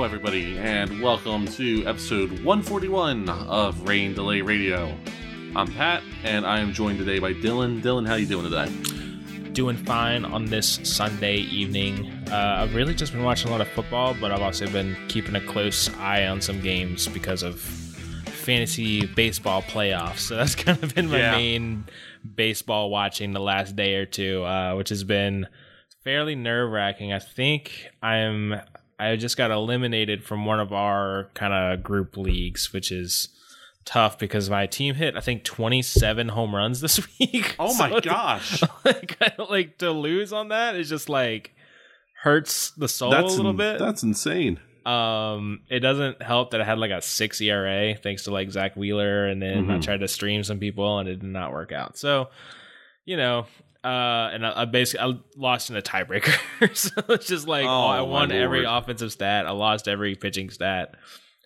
Hello, everybody, and welcome to episode 141 of Rain Delay Radio. I'm Pat, and I am joined today by Dylan. Dylan, how are you doing today? Doing fine on this Sunday evening. Uh, I've really just been watching a lot of football, but I've also been keeping a close eye on some games because of fantasy baseball playoffs. So that's kind of been my Yeah. main baseball watching the last day or two, uh, which has been fairly nerve wracking. I think I'm I just got eliminated from one of our kind of group leagues, which is tough because my team hit I think 27 home runs this week. Oh my it's- gosh! like, like to lose on that is just like hurts the soul That's a little in- bit. That's insane. Um, it doesn't help that I had like a six ERA thanks to like Zack Wheeler, and then I Mhm. tried to stream some people and it did not work out. So, you know, uh, and I, I basically I lost in a tiebreaker. so it's just like Oh, I won every offensive stat, I lost every pitching stat,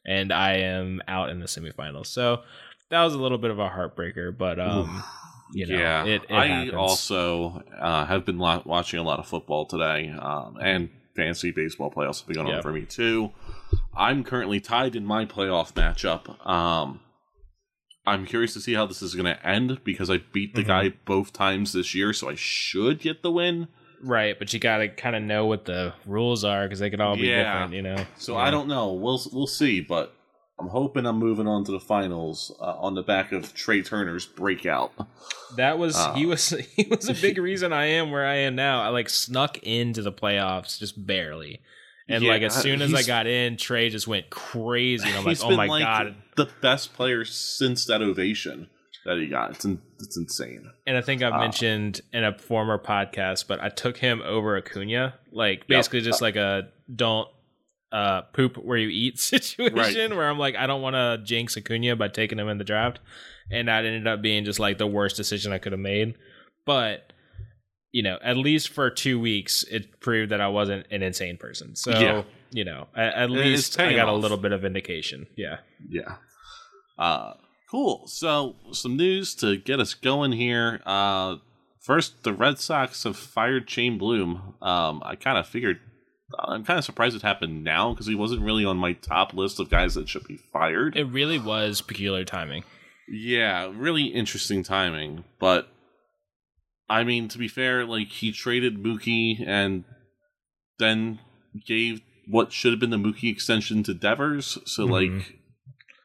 and I am out in the semifinals. So that was a little bit of a heartbreaker, but um, you know, yeah, it, it I happens. also uh, have been lo- watching a lot of football today, um, and fantasy baseball playoffs have been going on for me too. I'm currently tied in my playoff matchup. Um, I'm curious to see how this is going to end because I beat the Mhm. guy both times this year, so I should get the win. Right, but you got to kind of know what the rules are because they could all be Yeah. different, you know. So Yeah. I don't know. We'll we'll see, but I'm hoping I'm moving on to the finals uh, on the back of Trey Turner's breakout. That was Uh, he was he was a big reason I am where I am now. I like snuck into the playoffs just barely, and Yeah, like as soon as I got in, Trey just went crazy. And I'm like, oh my like god! the best player since that ovation that he got. It's in, it's insane. And I think I've uh, mentioned in a former podcast, but I took him over Acuna, like basically just like a don't uh poop where you eat situation where I'm like I don't want to jinx Acuna by taking him in the draft, and that ended up being just like the worst decision I could have made. But you know, at least for two weeks, it proved that I wasn't an insane person. So Yeah. you know, at, at least I paying got a little bit of indication. Yeah. Yeah. Uh, cool. So some news to get us going here. Uh, first, the Red Sox have fired Chaim Bloom. Um, I kind of figured. I'm kind of surprised it happened now because he wasn't really on my top list of guys that should be fired. It really was peculiar timing. Yeah, really interesting timing. But I mean, to be fair, like he traded Mookie and then gave what should have been the Mookie extension to Devers. So Mhm. like,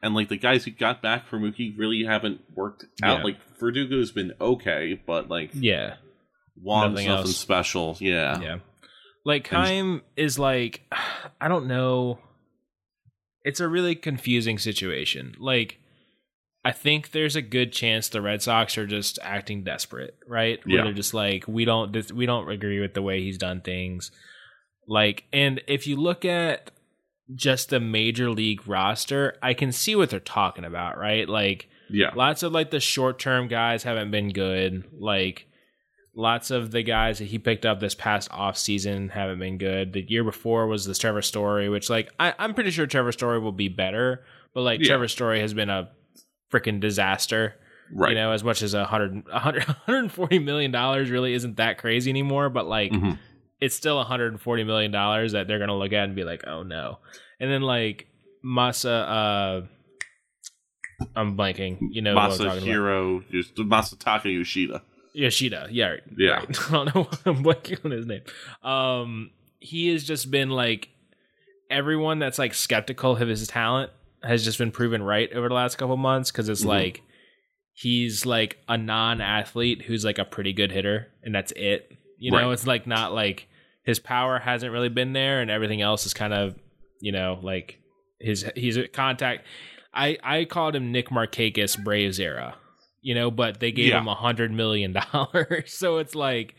and like the guys who got back for Mookie really haven't worked out. Yeah. Like Verdugo's been okay, but like Yeah. Juan's Nothing nothing, special. Yeah. Yeah. Like And- is like I don't know. It's a really confusing situation. Like I think there's a good chance the Red Sox are just acting desperate, right? Where Yeah. they're just like we don't this, we don't agree with the way he's done things. Like and if you look at just the major league roster, I can see what they're talking about, right? Like Yeah. lots of like the short term guys haven't been good. Like lots of the guys that he picked up this past off season haven't been good. The year before was this Trevor Story, which like I, I'm pretty sure Trevor Story will be better, but like Yeah. Trevor Story has been a freaking disaster. Right. You know, as much as a hundred, a hundred, 140 million dollars really isn't that crazy anymore, but like Mhm. it's still 140 million dollars that they're gonna look at and be like, oh no. And then like Masa, uh, I'm blanking. You know, who I'm talking about. Masahiro, just Masataka Yoshida. Yoshida, yeah, right, Yeah. right. I don't know why I'm blanking on his name. Um, he has just been like everyone that's like skeptical of his talent has just been proven right over the last couple months because it's Mhm. like he's like a non-athlete who's like a pretty good hitter, and that's it. You know, Right. it's like not like his power hasn't really been there, and everything else is kind of you know like his he's a contact. I I called him Nick Markakis Braves era, you know, but they gave Yeah. him a hundred million dollars, so it's like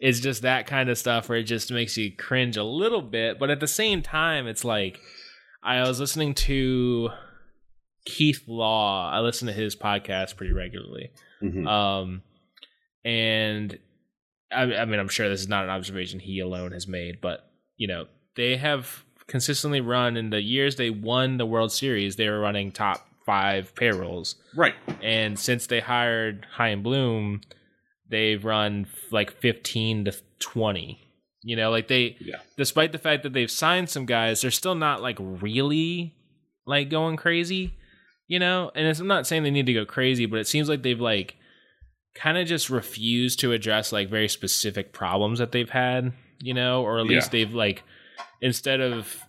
it's just that kind of stuff where it just makes you cringe a little bit, but at the same time, it's like I was listening to Keith Law. I listen to his podcast pretty regularly. Mhm. Um, and I, I mean, I'm sure this is not an observation he alone has made, but you know, they have consistently run in the years they won the World Series, they were running top five payrolls. Right. And since they hired Chaim Bloom, they've run f- like 15 to 20. You know, like they, Yeah. despite the fact that they've signed some guys, they're still not like really like going crazy. You know, and it's, I'm not saying they need to go crazy, but it seems like they've like kind of just refused to address like very specific problems that they've had. You know, or at least Yeah. they've like instead of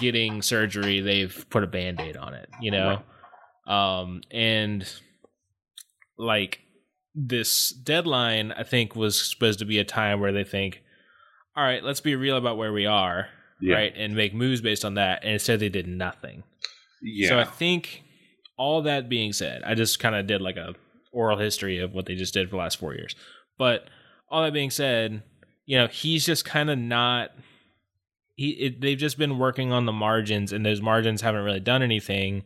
getting surgery, they've put a band aid on it. You know, um, and like this deadline, I think was supposed to be a time where they think, all right, let's be real about where we are, Yeah. right, and make moves based on that. And instead, they did nothing. Yeah. So I think all that being said, I just kind of did like a oral history of what they just did for the last four years. But all that being said, you know, he's just kind of not. He it, they've just been working on the margins, and those margins haven't really done anything.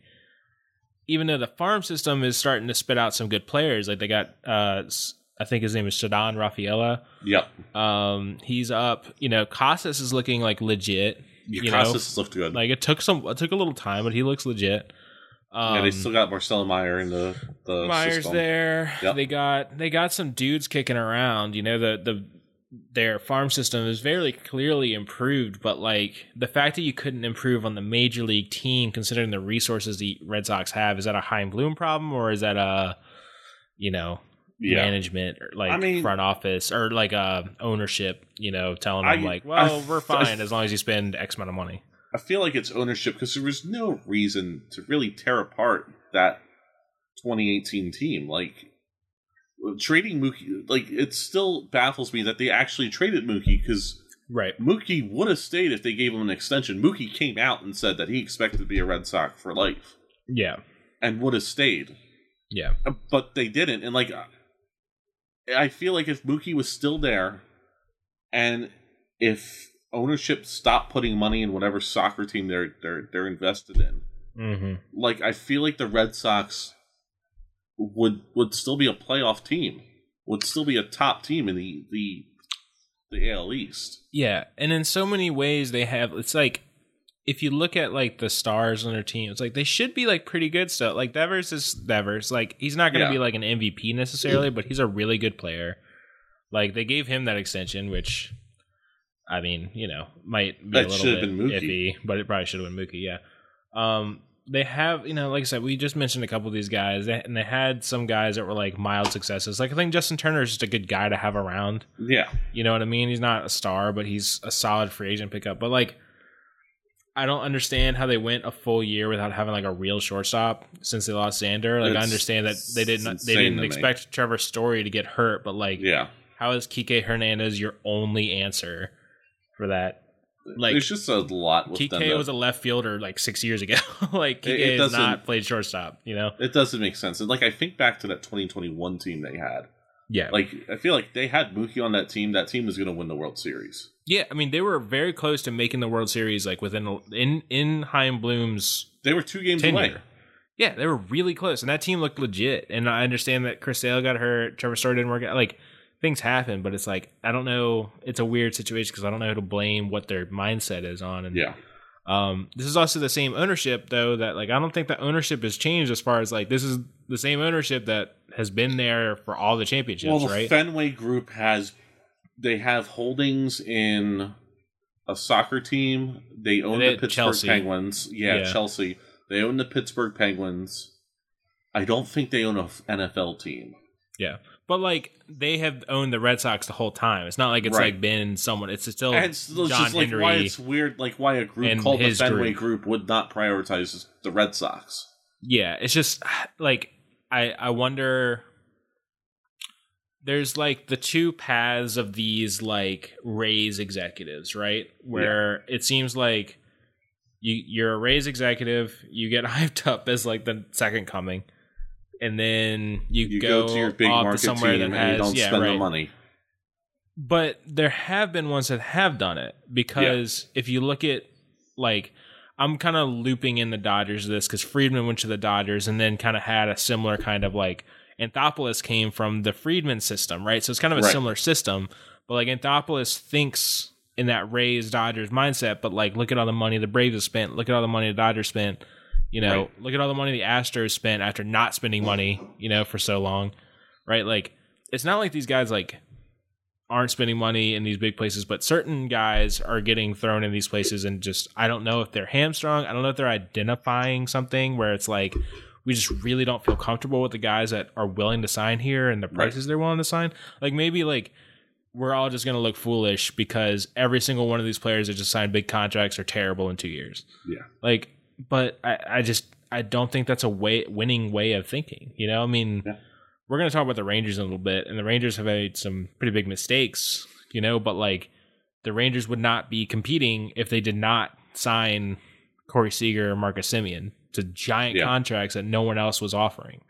Even though the farm system is starting to spit out some good players, like they got, uh, I think his name is Ceddanne Rafaela. yep. Um, he's up. You know, Casas is looking like legit. Your you know, Costas looked good. Like it took some, it took a little time, but he looks legit. Um, yeah, they still got Marcelo Mayer in the the Myers system. there. Yep. They got they got some dudes kicking around. You know the the their farm system is very clearly improved, but like the fact that you couldn't improve on the major league team, considering the resources the Red Sox have, is that a Chaim Bloom problem or is that a you know Yeah. management or like I mean- front office or like uh ownership? You know, telling them I- like, well, I- we're fine as long as you spend X amount of money. I feel like it's ownership because there was no reason to really tear apart that 2018 team. Like trading Mookie, like it still baffles me that they actually traded Mookie because Right. Mookie would have stayed if they gave him an extension. Mookie came out and said that he expected to be a Red Sox for life Yeah. and would have stayed, Yeah. but they didn't. And like, I feel like if Mookie was still there, and if ownership stopped putting money in whatever soccer team they're they're they're invested in, Mm-hmm. like I feel like the Red Sox would would still be a playoff team, would still be a top team in the the the AL East. Yeah, and in so many ways they have it's like if you look at like the stars on their team, it's like they should be like pretty good stuff. Like Devers is Devers. Like he's not gonna Yeah. be like an MVP necessarily, but he's a really good player. Like they gave him that extension, which I mean, you know, might be That a little bit iffy, but it probably should have been Mookie, yeah. Um they have, you know, like I said, we just mentioned a couple of these guys, and they had some guys that were like mild successes. Like I think Justin Turner is just a good guy to have around. Yeah, You know what I mean? He's not a star, but he's a solid free agent pickup. But like, I don't understand how they went a full year without having like a real shortstop since they lost Xander. Like, I understand that they didn't they didn't to me. expect Trevor Story to get hurt, but like, yeah. how is Kike Hernandez your only answer for that? Like, it's just a lot with. Kike was a left fielder like six years ago. like, Kike It- it has not played shortstop. You know? it doesn't make sense. And like I think back to that 2021 team they had. Yeah. Like I feel like they had Mookie on that team. That team was going to win the World Series. yeah. I mean, they were very close to making the World Series. Like within in in Chaim Bloom's They were two games tenure. away. Yeah, they were really close, and that team looked legit. And I understand that Chris Sale got hurt, Trevor Story didn't work out. Like things happen, but it's like I don't know. It's a weird situation because I don't know who to blame what their mindset is on. And Yeah, um, this is also the same ownership though. That like I don't think the ownership has changed as far as like this is the same ownership that has been there for all the championships, well, the right? Fenway Group has they have holdings in a soccer team. They own They- the Pittsburgh Chelsea. Penguins. Yeah, Yeah. Chelsea. They own the Pittsburgh Penguins. I don't think they own a f- NFL team. yeah, but like they have owned the Red Sox the whole time. It's not like it's Right. like been someone. It's still and it's John just like Henry. why it's weird, like why a group called the Fenway group. group. would not prioritize the Red Sox. yeah it's just like i i wonder there's like the two paths of these like Rays executives right? Where it seems like you you're a Rays executive you get hyped up as like the second coming and then you, You go, go, to your big market somewhere team that and you don't yeah spend right. the money. but there have been ones that have done it because if you look at like I'm kind of looping in the Dodgers this because Friedman went to the Dodgers and then kind of had a similar kind of like Anthopoulos came from the Friedman system, right? So it's kind of a Right. similar system, but like Anthopoulos thinks in that Rays Dodgers mindset, but like look at all the money the Braves have spent, look at all the money the Dodgers spent, you know, Right. look at all the money the Astros spent after not spending money, you know, for so long, right? Like it's not like these guys like aren't spending money in these big places, but certain guys are getting thrown in these places and just I don't know if they're hamstrung. I don't know if they're identifying something where it's like we just really don't feel comfortable with the guys that are willing to sign here and the prices right. they're willing to sign. Like maybe like we're all just going to look foolish because every single one of these players that just signed big contracts are terrible in two years. Yeah. Like, but I, I just I don't think that's a way winning way of thinking. You know, I mean, yeah. We're going to talk about the Rangers in a little bit, and the Rangers have made some pretty big mistakes. You know, but like the Rangers would not be competing if they did not sign Corey Seager or Marcus Semien to giant yeah. contracts that no one else was offering.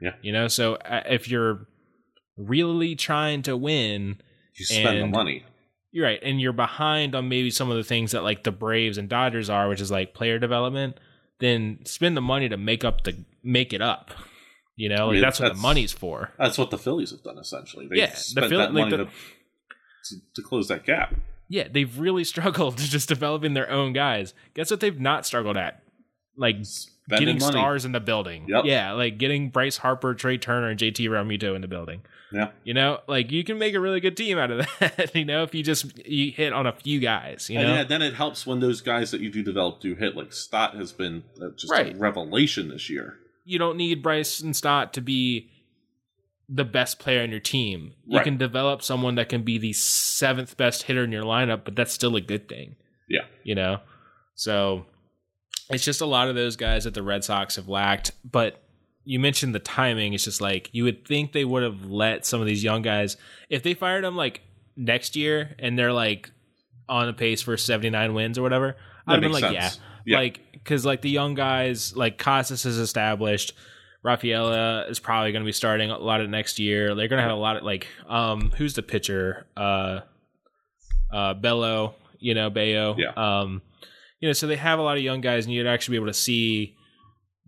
Yeah. You know, so uh, if you're really trying to win you spend the money. You're right, and you're behind on maybe some of the things that like the Braves and Dodgers are, which is like player development. Then spend the money to make up the make it up. You know, like I mean, that's, that's, what the money's for. That's what the Phillies have done essentially. They yeah, spent the Philly, that money like the, to, to close that gap. Yeah, they've really struggled to just developing their own guys. Guess what they've not struggled at? Like Spending getting money. stars in the building. Yep. Yeah, like getting Bryce Harper, Trey Turner, and JT Realmuto in the building. Yeah. You know, like you can make a really good team out of that, you know, if you just you hit on a few guys, you know. yeah, then it helps when those guys that you do develop do hit. Like Stott has been uh, just right. a revelation this year. You don't need Bryson Stott to be the best player on your team. You right. can develop someone that can be the seventh best hitter in your lineup, but that's still a good thing. Yeah. You know? So it's just a lot of those guys that the Red Sox have lacked, but you mentioned the timing. It's just like you would think they would have let some of these young guys if they fired them like next year and they're like on a pace for 79 wins or whatever. I'd have been like, yeah. yeah. Like, because like the young guys, like Casas is established. Rafaela is probably going to be starting a lot of next year. They're going to have a lot of like, um, who's the pitcher? Uh, uh, Bello, you know, Bayo. Yeah. Um, you know, so they have a lot of young guys, and you'd actually be able to see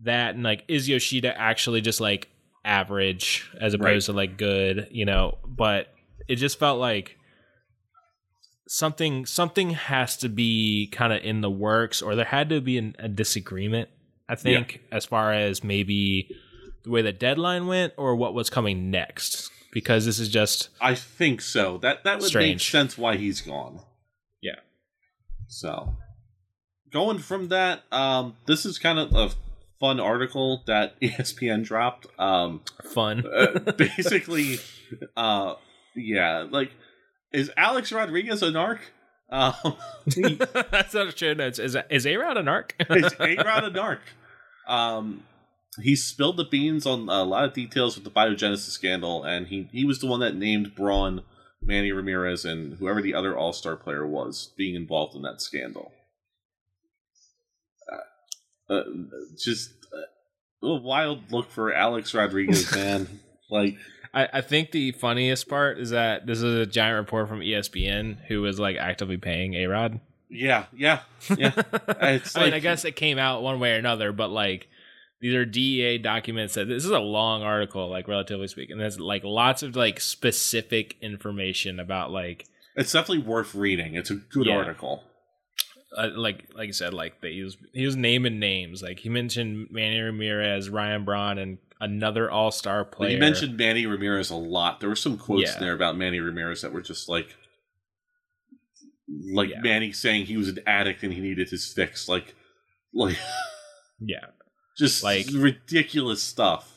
that and like is Yoshida actually just like average as opposed right. to like good, you know, but it just felt like something something has to be kind of in the works or there had to be an, a disagreement I think yeah. as far as maybe the way the deadline went or what was coming next because this is just I think so. That that would strange. make sense why he's gone. Yeah. So going from that um this is kind of a fun article that ESPN dropped. Um, fun. uh, basically, uh, yeah, like is Alex Rodriguez a narc? Um, That's not a true. No, is is A Rod a narc? is A Rod a narc? Um, he spilled the beans on a lot of details with the biogenesis scandal, and he he was the one that named Braun, Manny Ramirez, and whoever the other All Star player was being involved in that scandal. Uh, just uh, a wild look for Alex Rodriguez, man. like, I, I think the funniest part is that this is a giant report from ESPN who was like actively paying A Rod. Yeah, yeah, yeah. It's I like, mean, I guess it came out one way or another, but like these are DEA documents that this is a long article, like relatively speaking. There's like lots of like specific information about like it's definitely worth reading. It's a good yeah. article uh, like like I said, like he was he was naming names. Like he mentioned Manny Ramirez, Ryan Braun, and another All Star player. You mentioned Manny Ramirez a lot. There were some quotes yeah. there about Manny Ramirez that were just like, like yeah. Manny saying he was an addict and he needed his fix. Like, like, yeah, just like ridiculous stuff.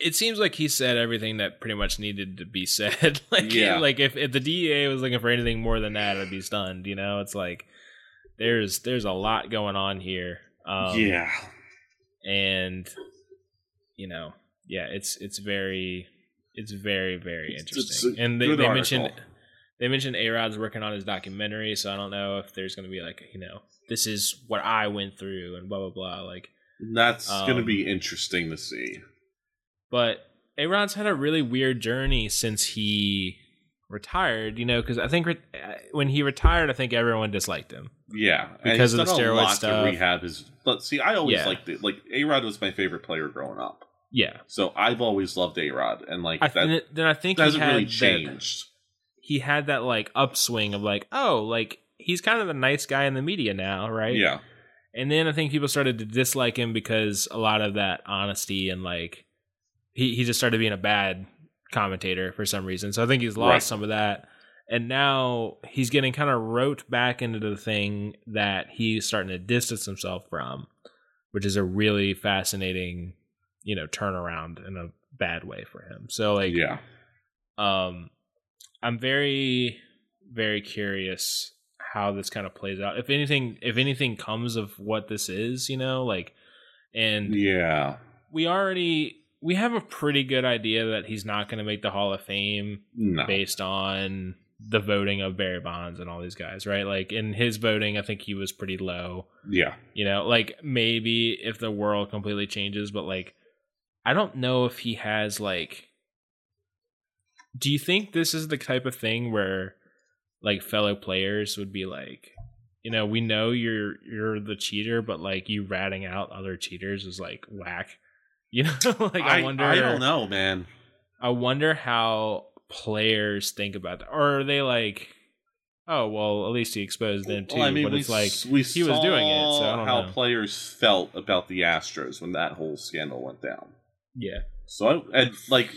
It seems like he said everything that pretty much needed to be said. like, yeah. like if, if the DEA was looking for anything more than that, I'd be stunned. You know, it's like there's there's a lot going on here. Um, yeah, and you know, yeah, it's it's very it's very very interesting. And they, they mentioned they mentioned A Rod's working on his documentary, so I don't know if there's going to be like you know this is what I went through and blah blah blah. Like that's um, going to be interesting to see. But A Rod's had a really weird journey since he retired, you know, because I think re- uh, when he retired, I think everyone disliked him. Yeah, because of the steroid stuff. Rehab his, but see, I always yeah. liked it. Like A Rod was my favorite player growing up. Yeah, so I've always loved A Rod, and like I that, then I think that hasn't really changed. That, he had that like upswing of like, oh, like he's kind of the nice guy in the media now, right? Yeah. And then I think people started to dislike him because a lot of that honesty and like he he just started being a bad commentator for some reason. So I think he's lost right. some of that. And now he's getting kind of roped back into the thing that he's starting to distance himself from, which is a really fascinating, you know, turn around in a bad way for him. So like yeah. Um I'm very very curious how this kind of plays out. If anything if anything comes of what this is, you know, like and yeah. We already we have a pretty good idea that he's not going to make the Hall of Fame no. based on the voting of Barry Bonds and all these guys, right? Like in his voting, I think he was pretty low. Yeah. You know, like maybe if the world completely changes, but like I don't know if he has like Do you think this is the type of thing where like fellow players would be like, you know, we know you're you're the cheater, but like you ratting out other cheaters is like whack. You know, like I, I wonder. I don't know, man. I wonder how players think about that, or are they like, oh well, at least he exposed them too. Well, I mean, but it's like we he was doing it. So how know. How players felt about the Astros when that whole scandal went down. Yeah. So and like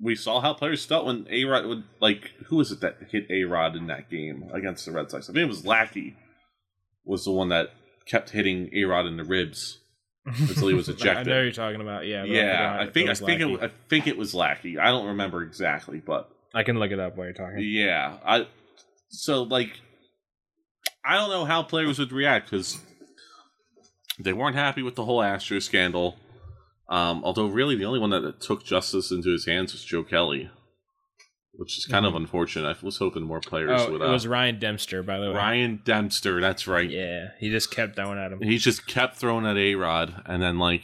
we saw how players felt when A Rod would like who was it that hit A Rod in that game against the Red Sox? I think it was Lackey was the one that kept hitting A Rod in the ribs until he was ejected. I know you're talking about. Yeah. Yeah. I, I think I think it, I think it was Lackey. I don't remember exactly, but I can look it up while you're talking. Yeah. I so like I don't know how players would react because they weren't happy with the whole Astro scandal. Um, although really the only one that took justice into his hands was Joe Kelly which is kind mm-hmm. of unfortunate. I was hoping more players oh, would. Uh, it was Ryan Dempster, by the way. Ryan Dempster, that's right. Yeah, he just kept throwing at him. He just kept throwing at A Rod, and then like,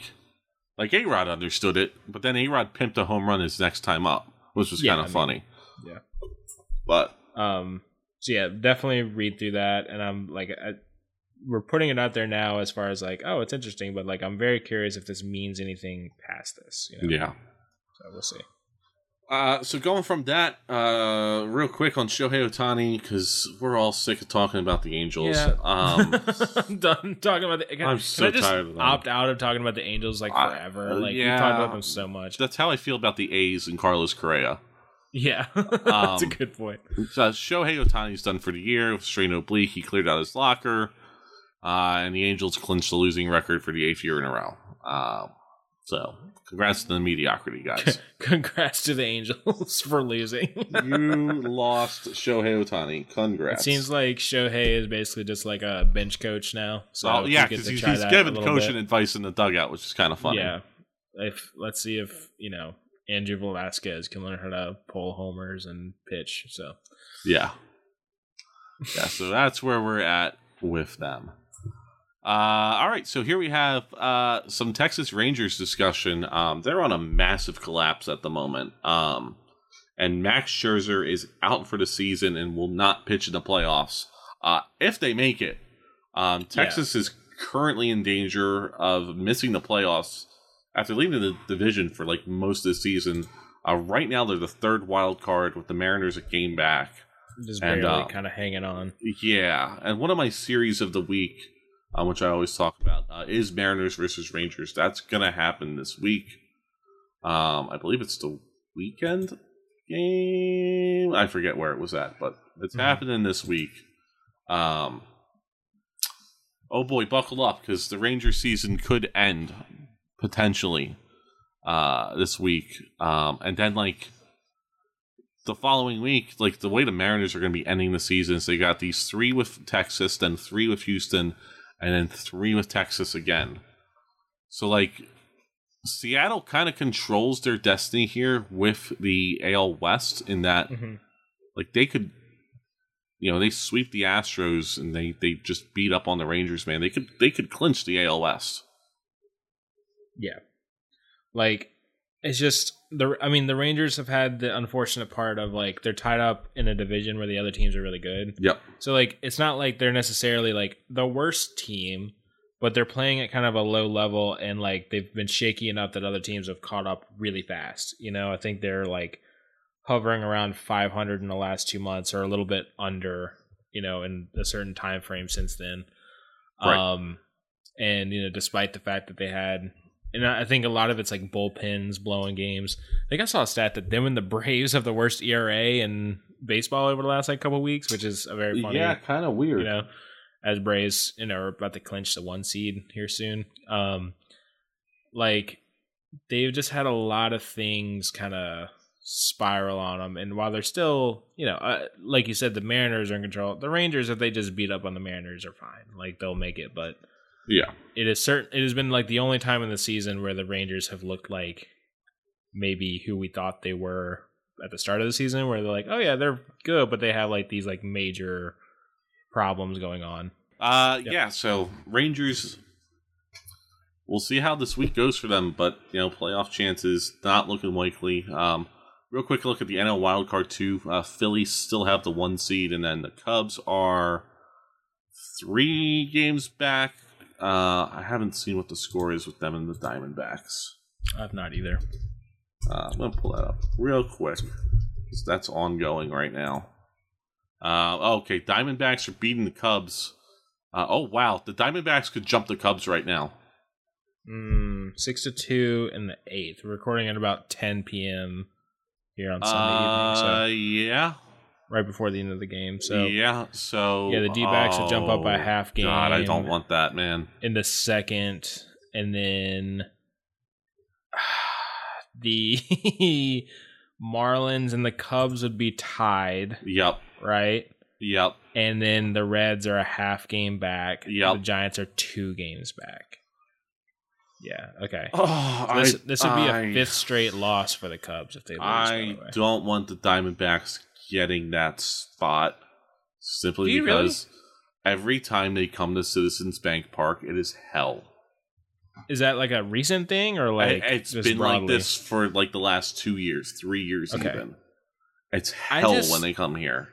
like A Rod understood it, but then A Rod pimped a home run his next time up, which was yeah, kind of funny. yeah, but um, so yeah, definitely read through that, and I'm like, I, we're putting it out there now as far as like, oh, it's interesting, but like, I'm very curious if this means anything past this. You know? Yeah. So we'll see. Uh, so going from that, uh, real quick on Shohei Ohtani because we're all sick of talking about the Angels. Yeah. Um, I'm done talking about the. Can, I'm so can I just tired of them. Opt out of talking about the Angels like forever. like yeah, we talked about them so much. That's how I feel about the A's and Carlos Correa. Yeah, that's um, a good point. So Shohei Ohtani's done for the year with strain oblique. He cleared out his locker, uh, and the Angels clinched the losing record for the eighth year in a row. Uh, so Congrats to the mediocrity guys. Congrats to the Angels for losing. you lost Shohei Ohtani. Congrats. It seems like Shohei is basically just like a bench coach now. So oh, yeah, because he's, he's giving coaching bit. advice in the dugout, which is kind of funny. Yeah. If let's see if you know Andrew Velazquez can learn how to pull homers and pitch. So yeah, yeah. So that's where we're at with them. Uh, all right, so here we have uh, some Texas Rangers discussion. Um, they're on a massive collapse at the moment. Um, and Max Scherzer is out for the season and will not pitch in the playoffs. Uh, if they make it, um, Texas yeah. is currently in danger of missing the playoffs after leaving the division for like most of the season. Uh, right now, they're the third wild card with the Mariners a game back. Just barely uh, kind of hanging on. Yeah, and one of my series of the week um, which I always talk about, uh, is Mariners versus Rangers. That's going to happen this week. Um, I believe it's the weekend game. I forget where it was at, but it's mm-hmm. happening this week. Um, oh boy, buckle up because the Ranger season could end potentially uh, this week. Um, and then, like, the following week, like the way the Mariners are going to be ending the season is they got these three with Texas, then three with Houston, and then three with Texas again. So like Seattle kind of controls their destiny here with the AL West in that mm-hmm. like they could you know, they sweep the Astros and they they just beat up on the Rangers, man. They could they could clinch the AL West. Yeah. Like it's just the I mean the Rangers have had the unfortunate part of like they're tied up in a division where the other teams are really good. Yep. So like it's not like they're necessarily like the worst team, but they're playing at kind of a low level and like they've been shaky enough that other teams have caught up really fast. You know, I think they're like hovering around 500 in the last 2 months or a little bit under, you know, in a certain time frame since then. Right. Um and you know despite the fact that they had and I think a lot of it's like bullpens blowing games. I think I saw a stat that them and the Braves have the worst ERA in baseball over the last like couple weeks, which is a very funny. Yeah, kind of weird. You know, as Braves, you know, are about to clinch the one seed here soon. Um, like they've just had a lot of things kind of spiral on them, and while they're still, you know, uh, like you said, the Mariners are in control. The Rangers, if they just beat up on the Mariners, are fine. Like they'll make it, but yeah, it is certain. It has been like the only time in the season where the Rangers have looked like maybe who we thought they were at the start of the season, where they're like, oh yeah, they're good, but they have like these like major problems going on. Uh, yep. yeah. So Rangers, we'll see how this week goes for them, but you know, playoff chances not looking likely. Um, real quick look at the NL wildcard two. Uh, Phillies still have the one seed, and then the Cubs are three games back. Uh, I haven't seen what the score is with them and the Diamondbacks. I've not either. Uh, I'm gonna pull that up real quick. That's ongoing right now. Uh, okay, Diamondbacks are beating the Cubs. Uh, oh wow, the Diamondbacks could jump the Cubs right now. Mm, six to two in the eighth. We're recording at about 10 p.m. here on Sunday evening. So Uh, yeah, right before the end of the game. So yeah. So Yeah, the D-backs will jump up by oh, half game. God, I don't want that, man. in the second, and then the Marlins and the Cubs would be tied, Yep, right? yep. And then the Reds are a half game back. Yep. The Giants are two games back. Yeah. Okay. Oh, So this, I, this would be a I- fifth straight loss for the Cubs if they lose. I don't want the Diamondbacks getting that spot simply Do you really? because every time they come to Citizens Bank Park, it is hell. Is that like a recent thing or like I- it's been like this for like the last two years, three years Okay. even. It's hell just- when they come here.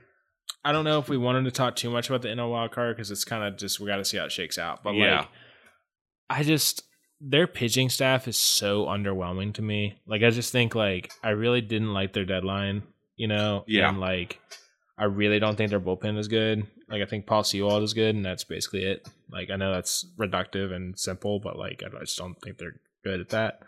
I don't know if we wanted to talk too much about the NL wild card because it's kind of just we got to see how it shakes out. But Yeah. like, I just their pitching staff is so underwhelming to me. Like, I just think like I really didn't like their deadline. You know, Yeah. And like, I really don't think their bullpen is good. Like, I think Paul Sewald is good, and that's basically it. Like, I know that's reductive and simple, but like, I just don't think they're good at that.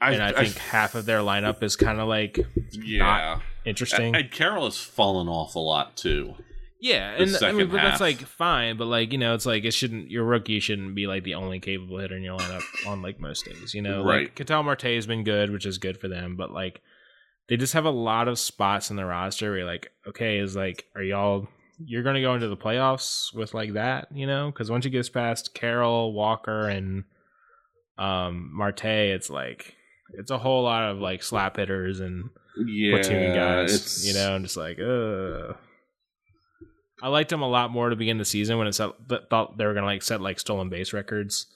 and I think half of their lineup is kind of like yeah. interesting. Ed Carroll has fallen off a lot too. Yeah, and I mean, but half. that's like fine, but like you know, it's like it shouldn't. Your rookie shouldn't be like the only capable hitter in your lineup on like most days. You know, Right. Like Ketel Marte has been good, which is good for them, but like they just have a lot of spots in the roster where you're like, okay, is like, are y'all? You're going to go into the playoffs with like that, you know? Because once you get past Carroll, Walker, and um Marte, it's like it's a whole lot of like slap hitters and Yeah, platoon guys, you know, and just like, uh I liked them a lot more to begin the season when it set, thought they were gonna like set like stolen base records,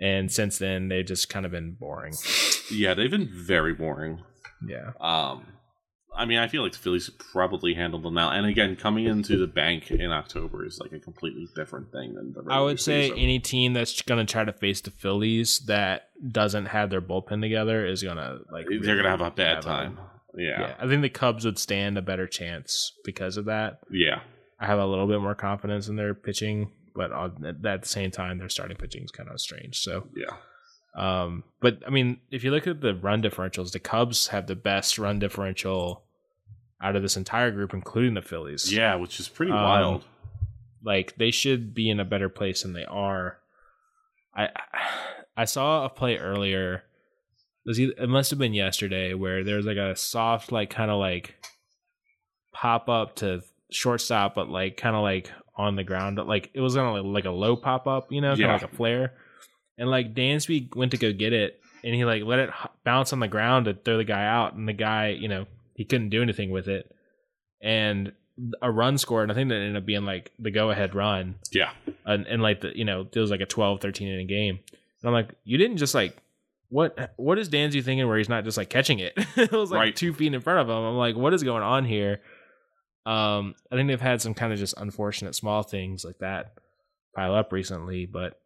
and since then they've just kind of been boring. Yeah, they've been very boring. Yeah, Um, I mean, I feel like the Phillies probably handled them now. And again, coming into the bank in October is like a completely different thing than the. I would say season. any team that's gonna try to face the Phillies that doesn't have their bullpen together is gonna like they're gonna have a bad have a- time. yeah. Yeah, I think the Cubs would stand a better chance because of that. yeah, I have a little bit more confidence in their pitching, but at the same time, their starting pitching is kind of strange. So, yeah. Um, but I mean, if you look at the run differentials, the Cubs have the best run differential out of this entire group, including the Phillies. Yeah, which is pretty Um, wild. like they should be in a better place than they are. I I saw a play earlier. It, was either, it must have been yesterday where there was like a soft, like kind of like pop up to shortstop, but like kind of like on the ground. Like it was on like, like a low pop up, you know, kind of Yeah. like a flare. And like Dansby went to go get it, and he like let it bounce on the ground to throw the guy out, and the guy, you know, he couldn't do anything with it. And a run scored, and I think that ended up being like the go ahead run. Yeah, and, and like the you know it was like a 12 13 inning game. And i'm like you didn't just like what what is Dansby thinking where he's not just like catching it? It was like Right. two feet in front of him. I'm like what is going on here? Um i think they've had some kind of just unfortunate small things like that pile up recently but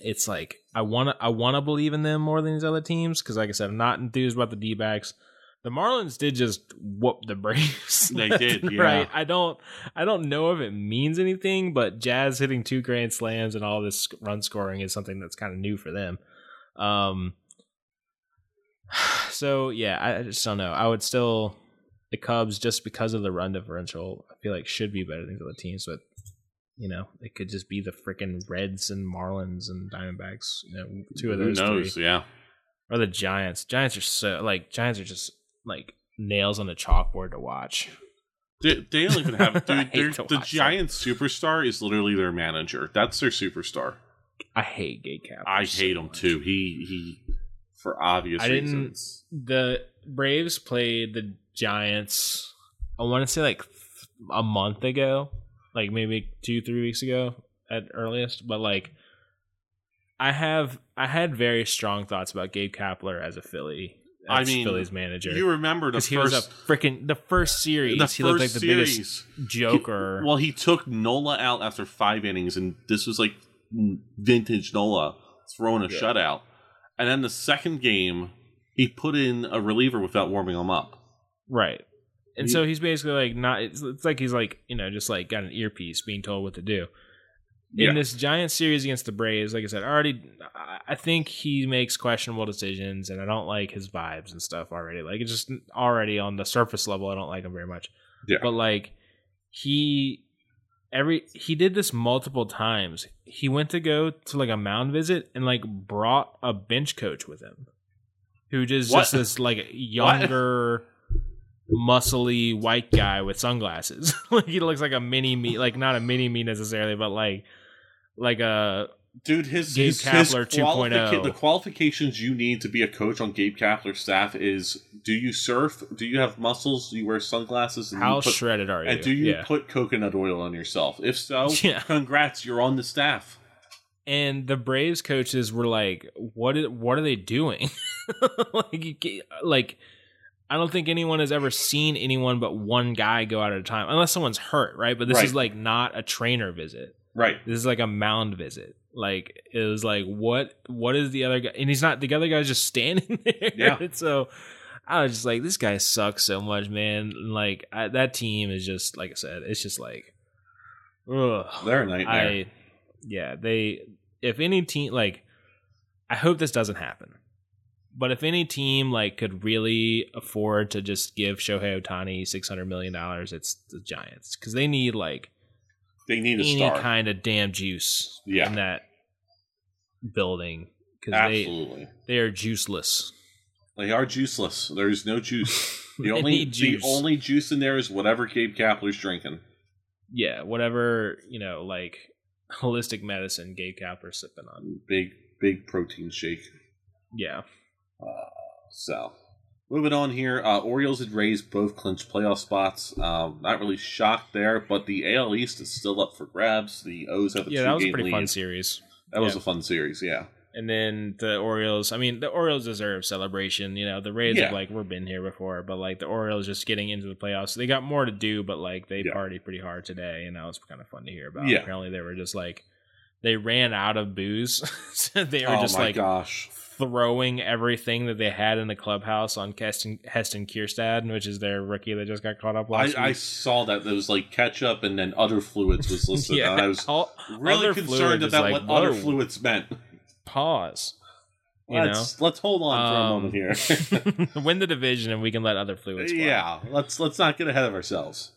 it's like i want to i want to believe in them more than these other teams because like i said i'm not enthused about the d-backs the Marlins did just whoop the Braves. They did, yeah. Right. I don't I don't know if it means anything, but Jazz hitting two grand slams and all this run scoring is something that's kind of new for them. Um. So yeah, I, I just don't know. I would still the Cubs just because of the run differential. I feel like should be better than the other teams, but you know it could just be the freaking Reds and Marlins and Diamondbacks. You know, two of those. Who knows? Three. Yeah. Or the Giants. Giants are so like Giants are just like nails on the chalkboard to watch. They, they don't even have dude. hate they're- to The Giants superstar is literally their manager. That's their superstar. I hate Gay Cap. I hate him too. He he for obvious I didn't- reasons. The Braves played the Giants. I want to say like a month ago, like maybe two, three weeks ago at earliest. But like, I have I had very strong thoughts about Gabe Kapler as a Philly. I mean, Philly's manager. You remember the because he was a first freaking the first series. the he looked like first the biggest series. joker. Well, he took Nola out after five innings, and this was like vintage Nola throwing a Yeah. shutout. And then the second game, he put in a reliever without warming him up. Right. And so he's basically like not it's, it's like he's like, you know, just like got an earpiece being told what to do. In Yeah. this giant series against the Braves, like I said, I already I- think he makes questionable decisions and I don't like his vibes and stuff already. Like it's just already on the surface level I don't like him very much. Yeah. But like he every he did this multiple times. He went to go to like a mound visit and like brought a bench coach with him. Who just What? just this like younger muscly white guy with sunglasses. like he looks like a mini me like not a mini me necessarily, but like like a Dude, his Gabe his, his Kapler qualifica- 2.0. the qualifications you need to be a coach on Gabe Kapler's staff is: Do you surf? Do you have muscles? Do you wear sunglasses? And how put, shredded are you? and do you yeah. put coconut oil on yourself? If so, Yeah. congrats, you're on the staff. and the Braves coaches were like, "What is? What are they doing?" like, you like, I don't think anyone has ever seen anyone but one guy go out at a time, unless someone's hurt, right? But this Right. is like not a trainer visit. Right. This is like a mound visit. Like it was like, what? What is the other guy? And he's not. The other guy's just standing there. Yeah. And so I was just like, this guy sucks so much, man. And, Like I, that team is just like I said, it's just like, ugh. They're a nightmare. I yeah, they if any team like I hope this doesn't happen. But if any team like could really afford to just give Shohei Ohtani six hundred million dollars, it's the Giants because they need like they need a any kind of damn juice Yeah. in that building because they they are juiceless. They are juiceless. There's no juice. The only need the juice. only juice in there is whatever Gabe Kapler's drinking. Yeah, whatever you know, like holistic medicine. Gabe Kapler sipping on. Big big protein shake. Yeah, So, moving on here, uh, Orioles and Rays both clinched playoff spots. Um, not really shocked there, but the AL East is still up for grabs. The O's have a yeah, that was a pretty lead. fun series. That was a fun series, yeah. And then the Orioles, I mean, the Orioles deserve celebration. You know, the Rays Yeah. have like we've been here before, but like the Orioles just getting into the playoffs. They got more to do, but like they Yeah. partied pretty hard today, and that was kind of fun to hear about. Yeah. Apparently, they were just like they ran out of booze. so they were oh just my like gosh. Throwing everything that they had in the clubhouse on Heston, Heston Kjerstad, which is their rookie that just got caught up last I, I saw that there was like ketchup and then other fluids was listed. and I was all- really concerned about like, what other fluids meant. pause. You Let's let's hold on for a Um, moment here. win the division, and we can let other fluids. fly. yeah, let's let's not get ahead of ourselves.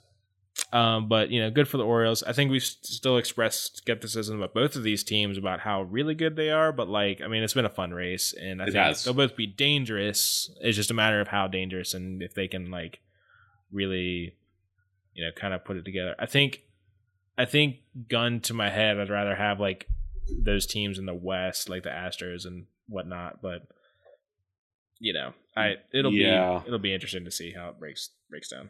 Um, but you know, good for the Orioles. I think we've still expressed skepticism about both of these teams about how really good they are. But like, I mean, it's been a fun race, and I It think has. they'll both be dangerous. It's just a matter of how dangerous and if they can like really, you know, kind of put it together. I think, I think, gun to my head, I'd rather have like those teams in the West, like the Astros and whatnot. But you know, I it'll Yeah. be it'll be interesting to see how it breaks breaks down.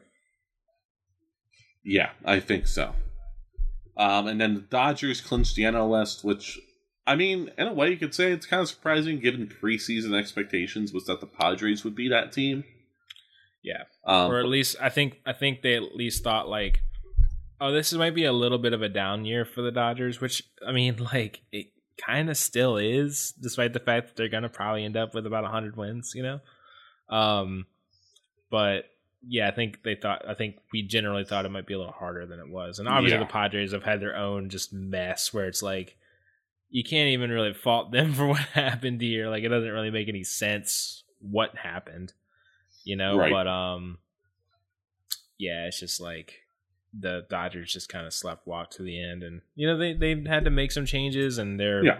Yeah, I think so. Um, and then the Dodgers clinched the NL West, which, I mean, in a way, you could say it's kind of surprising given preseason expectations was that the Padres would be that team. Yeah. Um, or at least I think I think they at least thought like, oh, this might be a little bit of a down year for the Dodgers, which I mean, like it kind of still is, despite the fact that they're gonna probably end up with about hundred wins, you know. Um, but yeah, I think they thought. I think we generally thought it might be a little harder than it was, and obviously Yeah. the Padres have had their own just mess where it's like. you can't even really fault them for what happened here. Like it doesn't really make any sense what happened, you know. Right. But um, yeah, it's just like the Dodgers just kind of slept walk to the end, and you know they they had to make some changes, and their Yeah.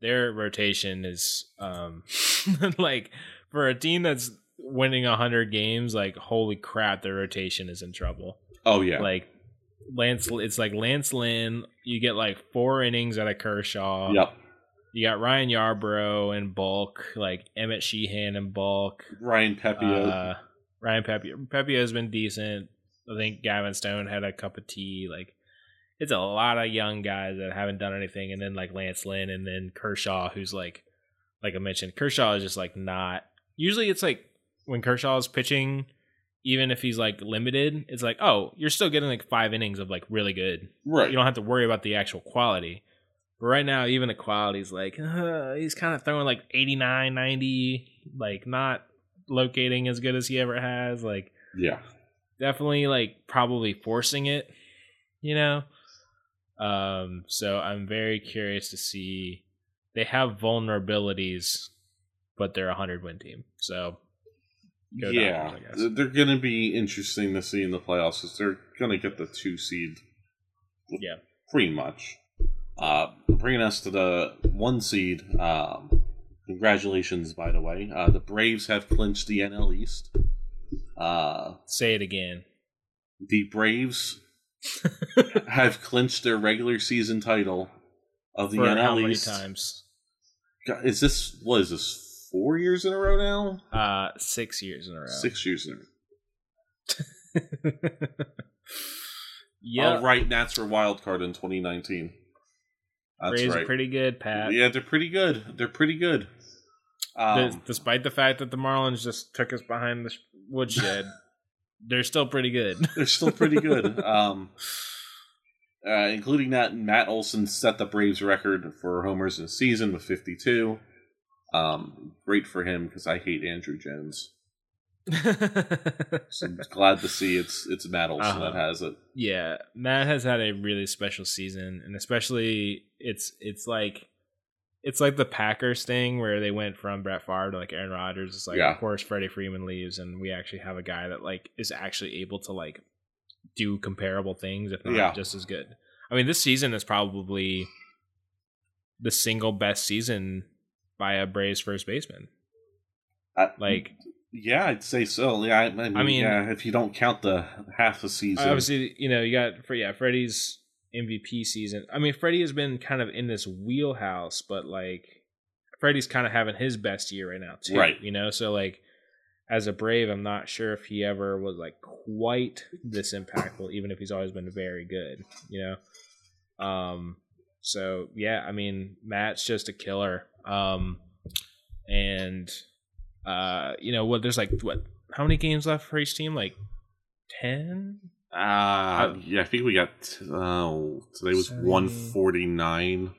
their rotation is um like for a team that's winning hundred games, like holy crap, their rotation is in trouble. Oh yeah. Like Lance, it's like Lance Lynn. You get like four innings out of Kershaw. yep. You got Ryan Yarbrough in bulk, like Emmett Sheehan in bulk. Ryan Pepiot. Uh, Ryan Pepiot. Pepiot has been decent. I think Gavin Stone had a cup of tea. Like it's a lot of young guys that haven't done anything, and then like Lance Lynn, and then Kershaw, who's like, like I mentioned, Kershaw is just like not. Usually, it's like when Kershaw is pitching, even if he's like limited, it's like, oh, you're still getting like five innings of like really good. right. You don't have to worry about the actual quality. But right now, even the quality's like, uh, he's kind of throwing like 89, 90, like not locating as good as he ever has. Like, yeah. definitely like probably forcing it, you know? Um, so I'm very curious to see. They have vulnerabilities, but they're a 100 win team. So, yeah. They're- going to be interesting to see in the playoffs because they're going to get the two seed. Yeah. Pretty much. Uh, bringing us to the one seed. Um, congratulations, by the way. Uh, the Braves have clinched the NL East. Uh, say it again. the Braves have clinched their regular season title of the For NL how many East. times? Is this what is this four years in a row now? Uh, six years in a row. Six years in a row. yeah, Oh, right. Nats were wild card in 2019. That's Braves right. are pretty good, Pat. yeah, they're pretty good. They're pretty good. Um, Despite the fact that the Marlins just took us behind the sh- woodshed, they're still pretty good. they're still pretty good. um, uh, including that, Matt Olson set the Braves record for homers in a season with 52. Um, great for him because I hate Andruw Jones. So I'm glad to see it's it's Matt Olson Uh-huh. that has it. yeah, Matt has had a really special season, and especially it's it's like it's like the Packers thing where they went from Brett Favre to like Aaron Rodgers. It's like Yeah. of course Freddie Freeman leaves, and we actually have a guy that like is actually able to like do comparable things, if not Yeah. just as good. I mean, this season is probably the single best season by a Braves first baseman. I- Like yeah, I'd say so. Yeah, I, I mean, I mean- yeah, if you don't count the half the season, obviously, you know, you got for yeah, Freddie's MVP season. I mean, Freddie has been kind of in this wheelhouse, but like Freddie's kind of having his best year right now too. Right. You know, so like as a Brave, I'm not sure if he ever was like quite this impactful, even if he's always been very good. You know, um. So yeah, I mean, Matt's just a killer. Um, and uh, you know what? There's like what? How many games left for each team? Like ten. uh, yeah, I think we got uh, today was one forty nine.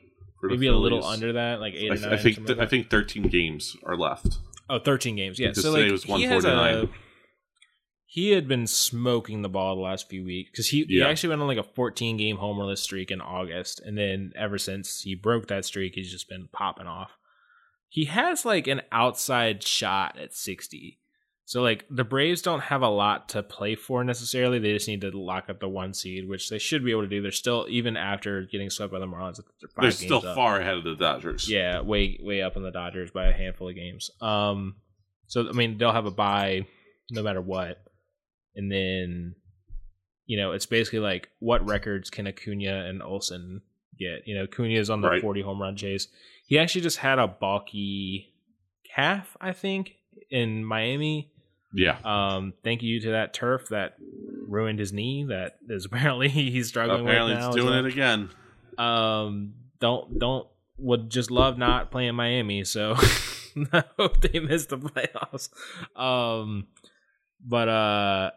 maybe a little under that, like eight I, th- nine. I think th- like I think thirteen games are left. oh, 13 games. Yeah, Because so today like was he has a 149. He had been smoking the ball the last few weeks because he, he actually went on like a 14 game homerless streak in August, and then ever since he broke that streak, he's just been popping off. He has like an outside shot at 60. So like the Braves don't have a lot to play for necessarily. They just need to lock up the one seed, which they should be able to do. They're still even after getting swept by the Marlins. They're, five They're still up. far ahead of the Dodgers. Yeah, way way up in the Dodgers by a handful of games. Um, so I mean they'll have a bye no matter what, and then you know it's basically like what records can Acuna and Olson get? You know, Acuna is on the Right. forty home run chase. He actually just had a balky calf, I think, in Miami. yeah. Um, thank you to that turf that ruined his knee. That is apparently he's struggling Apparently, with now. doing well it again. um don't don't would just love not playing Miami, so I hope they miss the playoffs. Um but uh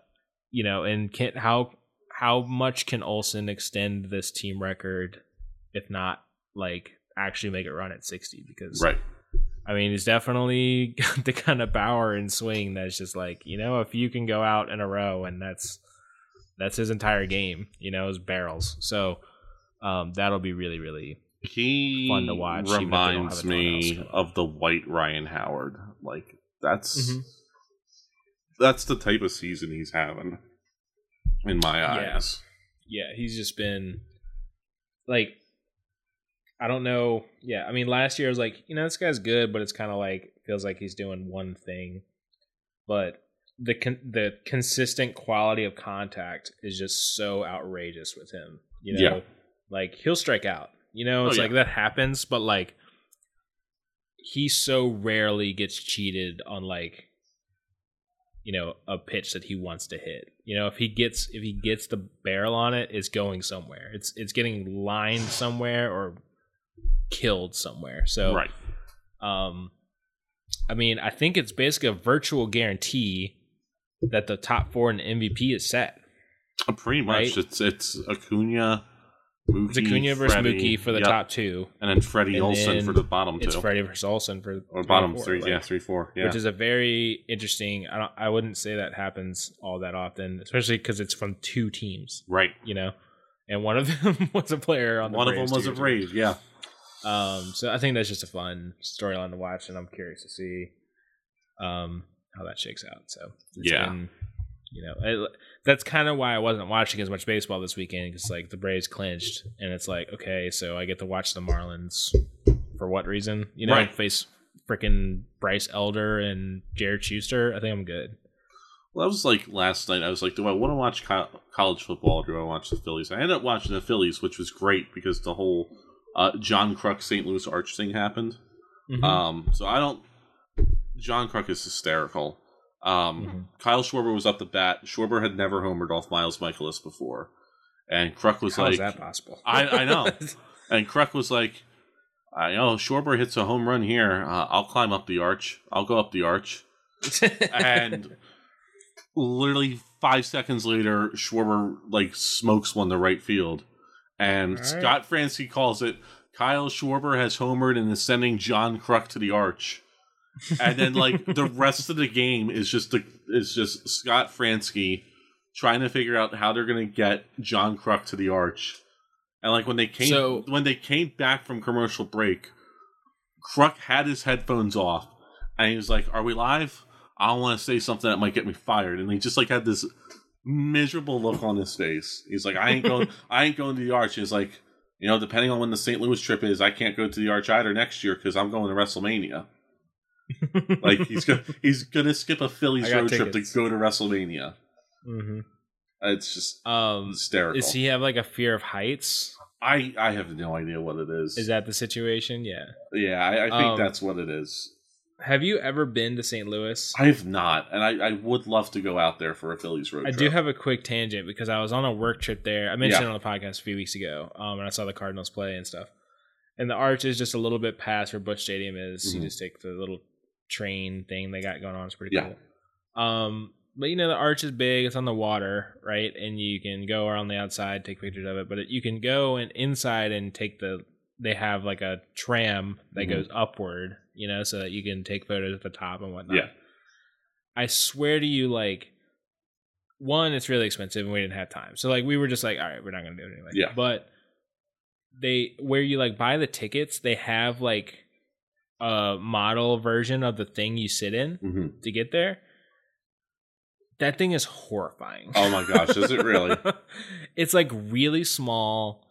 you know, and can how how much can Olson extend this team record if not like actually make it run at 60 because Right. I mean, he's definitely the kind of power and swing that's just like, you know, if you can go out in a row and that's that's his entire game, you know, his barrels. So um that'll be really, really he fun to watch, even if they don't reminds have a ton else me of the white Ryan Howard. Like that's Mhm. That's the type of season he's having in my eyes. yeah, he's just been like I don't know. Yeah, I mean last year I was like, you know, this guy's good, but it's kind of like feels like he's doing one thing. But the con- the consistent quality of contact is just so outrageous with him. You know, Yeah. like he'll strike out. You know, Oh, it's yeah. like that happens, but like he so rarely gets cheated on like you know a pitch that he wants to hit. You know if he gets if he gets the barrel on it it's going somewhere. It's it's getting lined somewhere or killed somewhere. So right. um i mean i think it's basically a virtual guarantee that the top four in mvp is set. Uh, Pretty much, Right? it's it's Acuna, Mookie, acuna versus Freddie, mookie for the yep, top two and then Freddie and Olson for the bottom two. it's freddie versus olson for or bottom four, three. like- Yeah, three, four. Yeah, which is a very interesting. I don't. I wouldn't say that happens all that often, especially because it's from two teams, right. you know, and one of them was a player on the One of them was a Brave. Yeah. Um, so I think that's just a fun storyline to watch, and I'm curious to see um how that shakes out. So Yeah. been, you know, it, that's kind of why I wasn't watching as much baseball this weekend because like the Braves clinched, and it's like okay, so I get to watch the Marlins for what reason? You know, Right. face freaking Bryce Elder and Jared Shuster. I think I'm good. well, that was like last night. I was like, do I want to watch co- college football or do I watch the Phillies? I ended up watching the Phillies, which was great because the whole uh, John Kruk St. Louis Arch thing happened. Mhm. Um, so I don't. John Kruk is hysterical. Um, Mhm. Kyle Schwarber was up the bat. Schwarber had never homered off Miles Mikolas before, and Kruk was How is like, that possible? I- I know. and Kruk was like, I know Schwarber hits a home run here. Uh, I'll climb up the arch. I'll go up the arch. And literally five seconds later, Schwarber like smokes one to right field, and right. Scott Franzke calls it. Kyle Schwarber has homered and is sending John Kruk to the arch. And then like the rest of the game is just the is just Scott Franzke trying to figure out how they're gonna get John Kruk to the arch. And like when they came So- when they came back from commercial break, Kruk had his headphones off and he was like, Are we live? I don't want to say something that might get me fired. And he just like had this miserable look on his face. He's like, I ain't going I ain't going to the arch. He's like, you know, depending on when the St. Louis trip is, I can't go to the arch either next year because I'm going to WrestleMania. Like he's gonna he's gonna skip a Phillies road trip to go to WrestleMania. Mhm. It's just Um, hysterical. does he have like a fear of heights? I I have no idea what it is. Is that the situation? Yeah. yeah, I, I think Um, that's what it is. Have you ever been to St. Louis? I have not, and I, I would love to go out there for a Phillies road trip. I trip. do have a quick tangent because I was on a work trip there. I mentioned Yeah. it on the podcast a few weeks ago, um, and I saw the Cardinals play and stuff. And the arch is just a little bit past where Busch Stadium is. Mhm. You just take the little train thing they got going on. It's pretty Yeah. cool. Um, but you know the arch is big. It's on the water, right? And you can go around the outside, take pictures of it. But it, you can go and inside and take the. They have like a tram that Mhm. goes upward, you know, so that you can take photos at the top and whatnot. Yeah. I swear to you, like one, it's really expensive and we didn't have time. So like we were just like, all right, we're not gonna do it anyway. Yeah. But they where you like buy the tickets, they have like a model version of the thing you sit in hmm to get there. That thing is horrifying. Oh my gosh, is it really? it's like really small.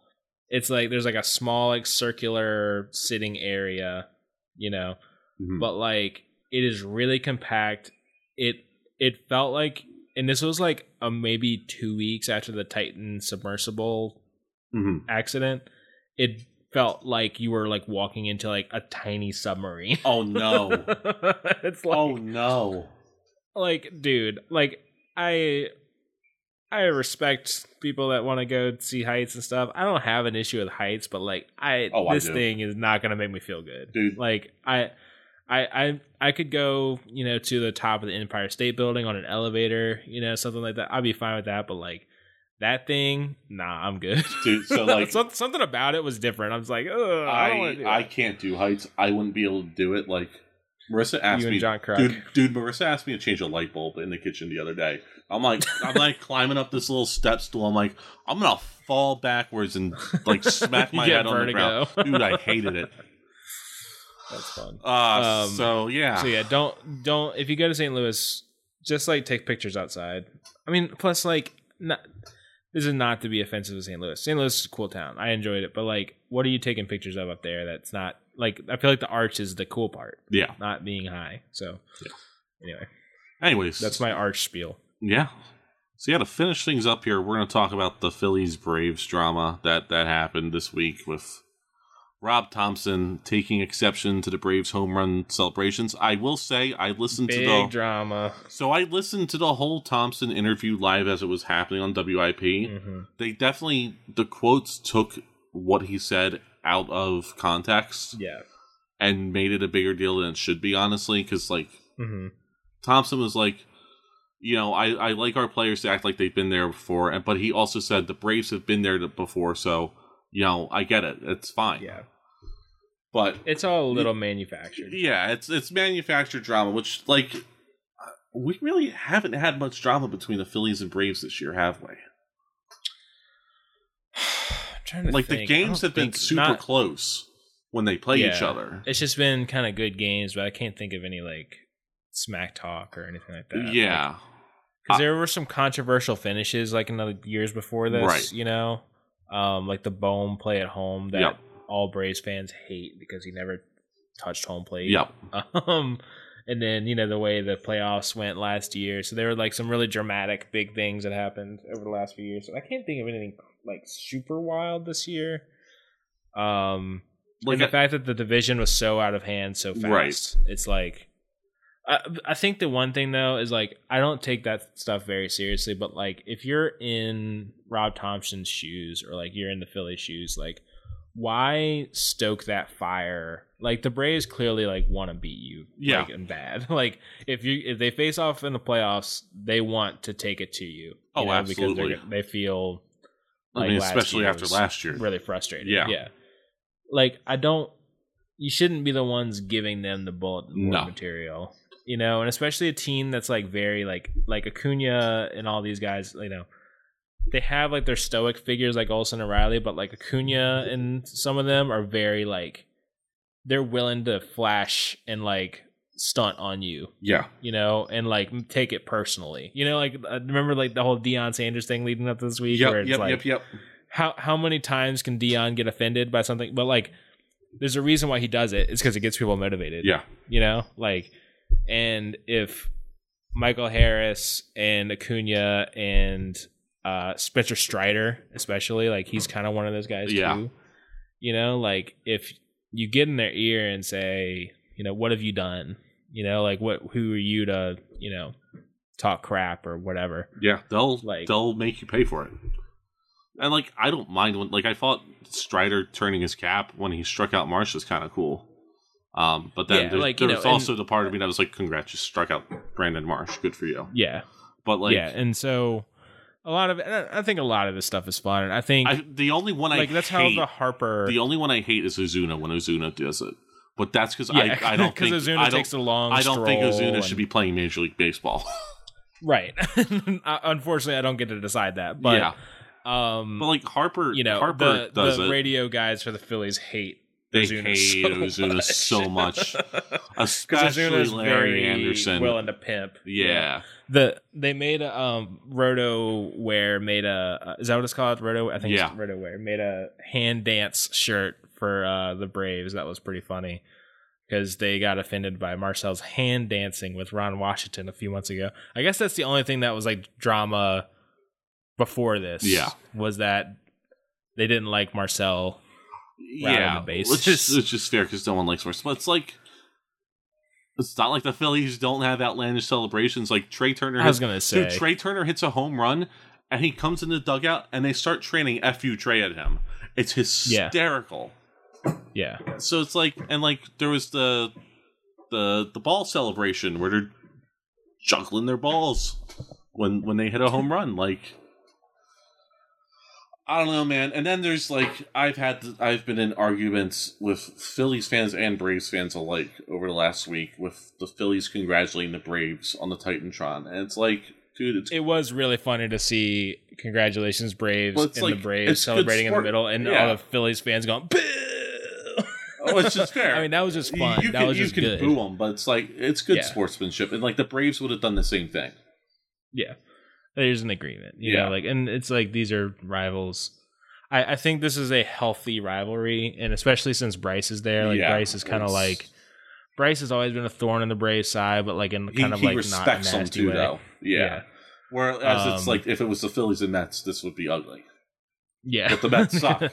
It's like there's like a small like circular sitting area, you know Mhm. but like it is really compact. It it felt like, and this was like a maybe two weeks after the Titan submersible Mhm. accident. It felt like you were like walking into like a tiny submarine. Oh no! it's like oh no! like dude, like I I respect people that want to go see heights and stuff. I don't have an issue with heights, but like I Oh, this do. thing is not gonna make me feel good. Dude. Like I I I I could go, you know, to the top of the Empire State Building on an elevator, you know, something like that. I'd be fine with that, but like that thing, nah, I'm good. Dude, so, like- Some- something about it was different. I was like, Ugh, I, I I can't do heights. I wouldn't be able to do it. Like Marissa asked me, John dude, dude. Marissa asked me to change a light bulb in the kitchen the other day. I'm like, I'm like climbing up this little step stool. I'm like, I'm gonna fall backwards and like smack my head on the ground. Dude, I hated it. That's fun. Uh, Um, so yeah, So yeah, don't don't if you go to St. Louis, just like take pictures outside. I mean, plus like not this is not to be offensive to St. Louis. St. Louis is a cool town. I enjoyed it, but like, what are you taking pictures of up there? That's not like I feel like the arch is the cool part, yeah. not being high. So yeah. anyway, Anyways, that's my arch spiel. Yeah. So yeah, to finish things up here, we're going to talk about the Phillies Braves drama that that happened this week with Rob Thompson taking exception to the Braves home run celebrations. I will say I listened to the drama. so I listened to the whole Thompson interview live as it was happening on WIP. hmm They definitely the quotes took what he said out of context Yeah. and made it a bigger deal than it should be honestly cuz like hmm Thompson was like, you know, I, I like our players to act like they've been there before, and but he also said the Braves have been there before, so you know, I get it, it's fine. Yeah. But It's all a little manufactured. yeah, it's it's manufactured drama, which like uh, we really haven't had much drama between the Phillies and Braves this year, have we? I'm trying to Like the think. I games have been super not- close when they play each other. It's just been kind of good games, but I can't think of any like smack talk or anything like that. Yeah, because there were some controversial finishes like in the years before this. Right. You know, um, like the Bohm play at home that Yep. all Braves fans hate because he never touched home plate. yep, Um, and then you know the way the playoffs went last year. So there were like some really dramatic big things that happened over the last few years. So I can't think of anything like super wild this year. Um, like the I- fact that the division was so out of hand so fast, Right. it's like. I, I think the one thing though is like I don't take that stuff very seriously, but like if you're in Rob Thompson's shoes or like you're in the Philly shoes, like why stoke that fire? Like the Braves clearly like want to beat you, Yeah. like, and bad. Like if you if they face off in the playoffs, they want to take it to you. you Oh, know, absolutely. Because they're- they feel I like mean, especially after last year. really frustrated. Yeah. yeah. Like I don't. You shouldn't be the ones giving them the bullet No. material. You know, and especially a team that's like very like like Acuna and all these guys. You know, they have like their stoic figures like Olson and Riley, but like Acuna and some of them are very like they're willing to flash and like stunt on you Yeah, you know, and like take it personally. You know, like uh, remember like the whole Deion Sanders thing leading up to this week, where yep, it's yep, like, yep, yep. how how many times can Deion get offended by something? But like, there's a reason why he does it. It's because it gets people motivated. Yeah, you know, like, and if Michael Harris and Acuna and uh Spencer Strider, especially, like he's kind of one of those guys Yeah. too. You know, like if you get in their ear and say, you know, what have you done? You know, like what who are you to, you know, talk crap or whatever. Yeah, they'll Like- they'll make you pay for it. And like I don't mind when like I thought Strider turning his cap when he struck out Marsh was kind of cool. Um, but then Yeah, there's, like, know, also the part of me that was like, "Congrats, you struck out Brandon Marsh. Good for you." Yeah. But like, yeah, and so a lot of I I think a lot of this stuff is fun, and I think I, the only one like I that's hate, how the Harper the only one I hate is Ozuna when Ozuna does it. But that's because yeah, I, I don't think Ozuna I don't, takes a long. I don't think Ozuna and- should be playing Major League Baseball. right. Unfortunately, I don't get to decide that, but yeah, um, but like Harper, you know, Harper the, does the radio guys for the Phillies hate they Ozuna hate so Ozuna much. so much, especially Larry very Anderson. willing to pimp. yeah. the they made a um roto wear made a uh, is that what it's called roto i think Yeah. it's roto wear made a hand dance shirt for uh the braves that was pretty funny because they got offended by Marcell's hand dancing with ron washington a few months ago i guess that's the only thing that was like drama before this Yeah. was that they didn't like marcel yeah, which is which is fair because no one likes horse. But it's like it's not like the Phillies don't have outlandish celebrations. Like Trey Turner, i was hits, gonna say dude, Trey Turner hits a home run, and he comes in the dugout, and they start training "fu Trey" at him. It's Yeah. hysterical. yeah So it's like, and like there was the the the ball celebration where they're juggling their balls when when they hit a home run. Like, I don't know, man. And then there's like I've had I've been in arguments with Phillies fans and Braves fans alike over the last week with the Phillies congratulating the Braves on the Titantron, and it's like, dude, it's It was really funny to see congratulations Braves and it's the Braves celebrating in the middle, and Yeah. all the Phillies fans going boo. oh, it's just fair. I mean, that was just fun. You that can, was you just can good. boo them, but it's like it's good Yeah. sportsmanship, and like the Braves would have done the same thing. Yeah, there's an agreement. You Yeah. know, like, and it's like these are rivals. I, I think this is a healthy rivalry, and especially since Bryce is there, like Yeah, Bryce is kind of like Bryce has always been a thorn in the Braves side, but like in He, kind of he like respects not them too, way. though. Yeah. Whereas it's Um, like if it was the Phillies and Mets, this would be ugly. yeah. But the Mets suck.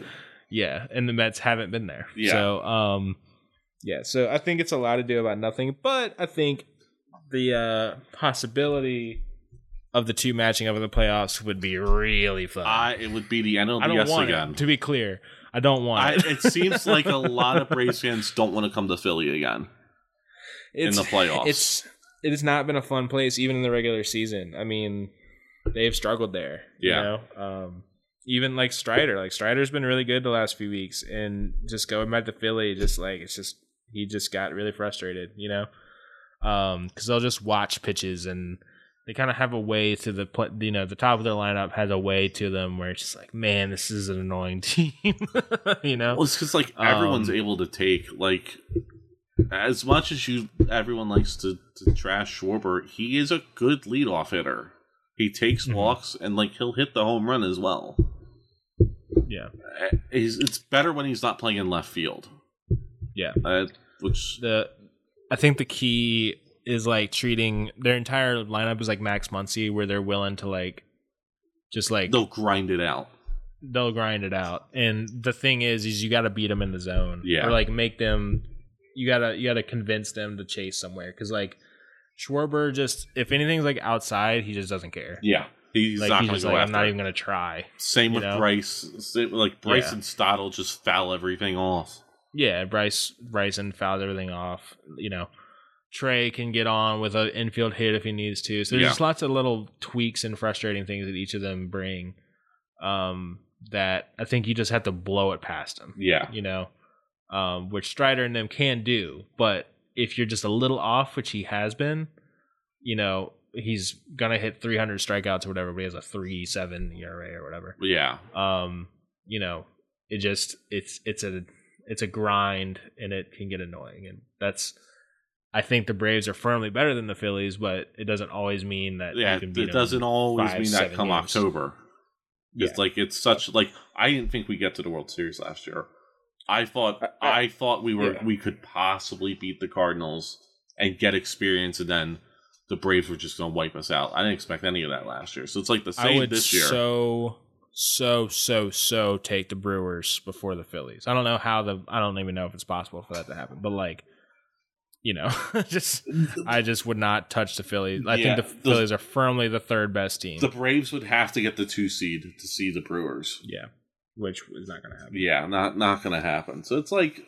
yeah, and the Mets haven't been there. Yeah. So, um, yeah. So I think it's a lot to do about nothing, but I think the uh possibility of the two matching up in the playoffs would be really fun. I it would be the NLDS I don't want again. it. To be clear, I don't want I, it. it seems like a lot of Braves fans don't want to come to Philly again. in the playoffs. It's it has not been a fun place even in the regular season. I mean, they've struggled there. Yeah. You know? Um even like Strider, like Strider's been really good the last few weeks, and just going back to Philly, just like it's just he just got really frustrated, you know, um, because they'll just watch pitches and they kind of have a way to the you know the top of their lineup has a way to them where it's just like man this is an annoying team, you know. Well, it's because like everyone's Um, able to take like as much as you everyone likes to, to trash Schwarber, he is a good leadoff hitter. He takes Mhm. walks and like he'll hit the home run as well. Yeah. Uh, He's, it's better when he's not playing in left field. Yeah. Uh, which the I think the key is like treating their entire lineup is like Max Muncy, where they're willing to like just like they'll grind it out. they'll grind it out. And the thing is, is you got to beat them in the zone, Yeah. or like make them. You gotta you gotta convince them to chase somewhere because like Schwarber just if anything's like outside, he just doesn't care. Yeah, he's like not he's to go like after. I'm not it. even gonna try. Same with know? Bryce. Same, like Bryce Yeah. and Stottle just foul everything off. Yeah, Bryce Bryson fouled everything off. You know, Trey can get on with an infield hit if he needs to. So there's Yeah. just lots of little tweaks and frustrating things that each of them bring. Um, that I think you just have to blow it past them. Yeah, You know, um, which Strider and them can do. But if you're just a little off, which he has been, you know, he's gonna hit 300 strikeouts or whatever. But he has a three seven ERA or whatever yeah, um you know it just it's it's a it's a grind and it can get annoying and that's i think the braves are firmly better than the phillies but it doesn't always mean that yeah. you can beat It them. doesn't always five, mean that come games. October. It's Yeah. like it's such like I didn't think we get to the World Series last year. I thought I- I, thought we were yeah. we could possibly beat the Cardinals and get experience, and then the Braves were just going to wipe us out. I didn't expect any of that last year, so it's like the i same would this year. so so so so take the brewers before the phillies i don't know how the i don't even know if it's possible for that to happen but like you know just i just would not touch the phillies i Yeah, think the those- phillies are firmly the third best team the Braves would have to get the two seed to see the Brewers. yeah which is not gonna happen Yeah, not not going to happen. So it's like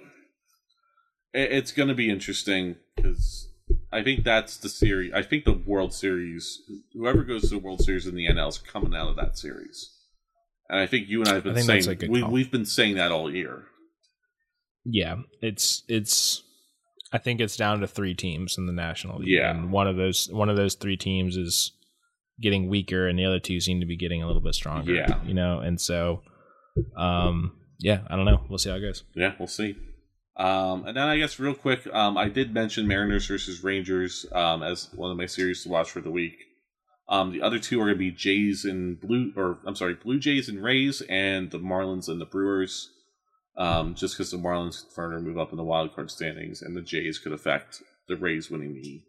it, it's going to be interesting because I think that's the series. I think the World Series, whoever goes to the World Series in the NL is coming out of that series. And I think you and I have been think saying that's a good we, call. we've been saying that all year. Yeah, it's it's. I think it's down to three teams in the National League. Yeah. and one of those one of those three teams is getting weaker, and the other two seem to be getting a little bit stronger. Yeah. you know, and so, um, yeah, I don't know. We'll see how it goes. Yeah, we'll see. Um, and then I guess real quick, um, I did mention Mariners versus Rangers um, as one of my series to watch for the week. Um, the other two are going to be Jays and Blue, or I'm sorry, Blue Jays and Rays, and the Marlins and the Brewers. Um, just because the Marlins could further move up in the wild card standings, and the Jays could affect the Rays winning the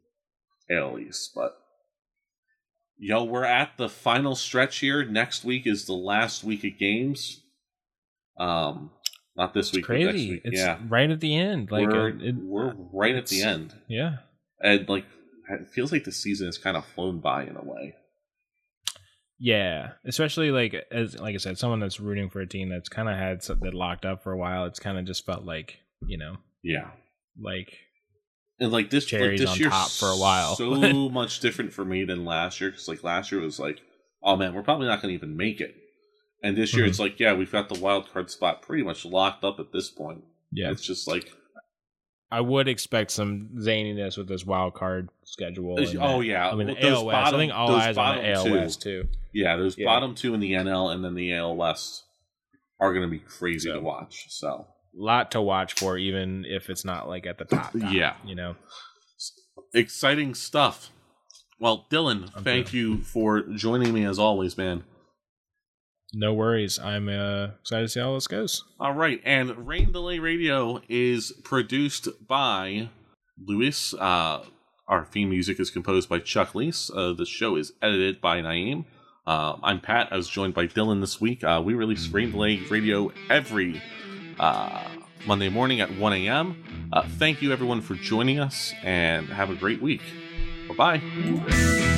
AL East. But yo, we're at the final stretch here. Next week is the last week of games. Um, not this It's week, but next crazy. week. It's yeah, right at the end. Like we're, it, we're right at the end, yeah, and like it feels like the season has kind of flown by in a way. Yeah. Especially like as like I said, someone that's rooting for a team that's kind of had something locked up for a while. It's kind of just felt like you know, Yeah, like and like this, like this on year, top for a while. so much different for me than last year because like last year was like, oh man, we're probably not going to even make it, And this year, mm-hmm. it's like, yeah, we've got the wild card spot pretty much locked up at this point. Yeah, it's just like I would expect some zaniness with this wild card schedule. Oh yeah, I mean well, AL Bottom, I think all eyes on the AL two, West too. Yeah, those yeah. bottom two in the NL and then the AL West are going to be crazy so, to watch. So lot to watch for, even if it's not like at the top. top yeah, you know, exciting stuff. Well, Dylan, I'm thank good. you for joining me as always, man. No worries. I'm uh, excited to see how this goes. All right. And Rain Delay Radio is produced by Lewis. Uh, our theme music is composed by Chuck Leese. Uh, the show is edited by Naeem. Uh, I'm Pat. I was joined by Dylan this week. Uh, we release Rain Delay Radio every uh, Monday morning at 1 a.m. Uh, thank you, everyone, for joining us, and have a great week. Bye bye.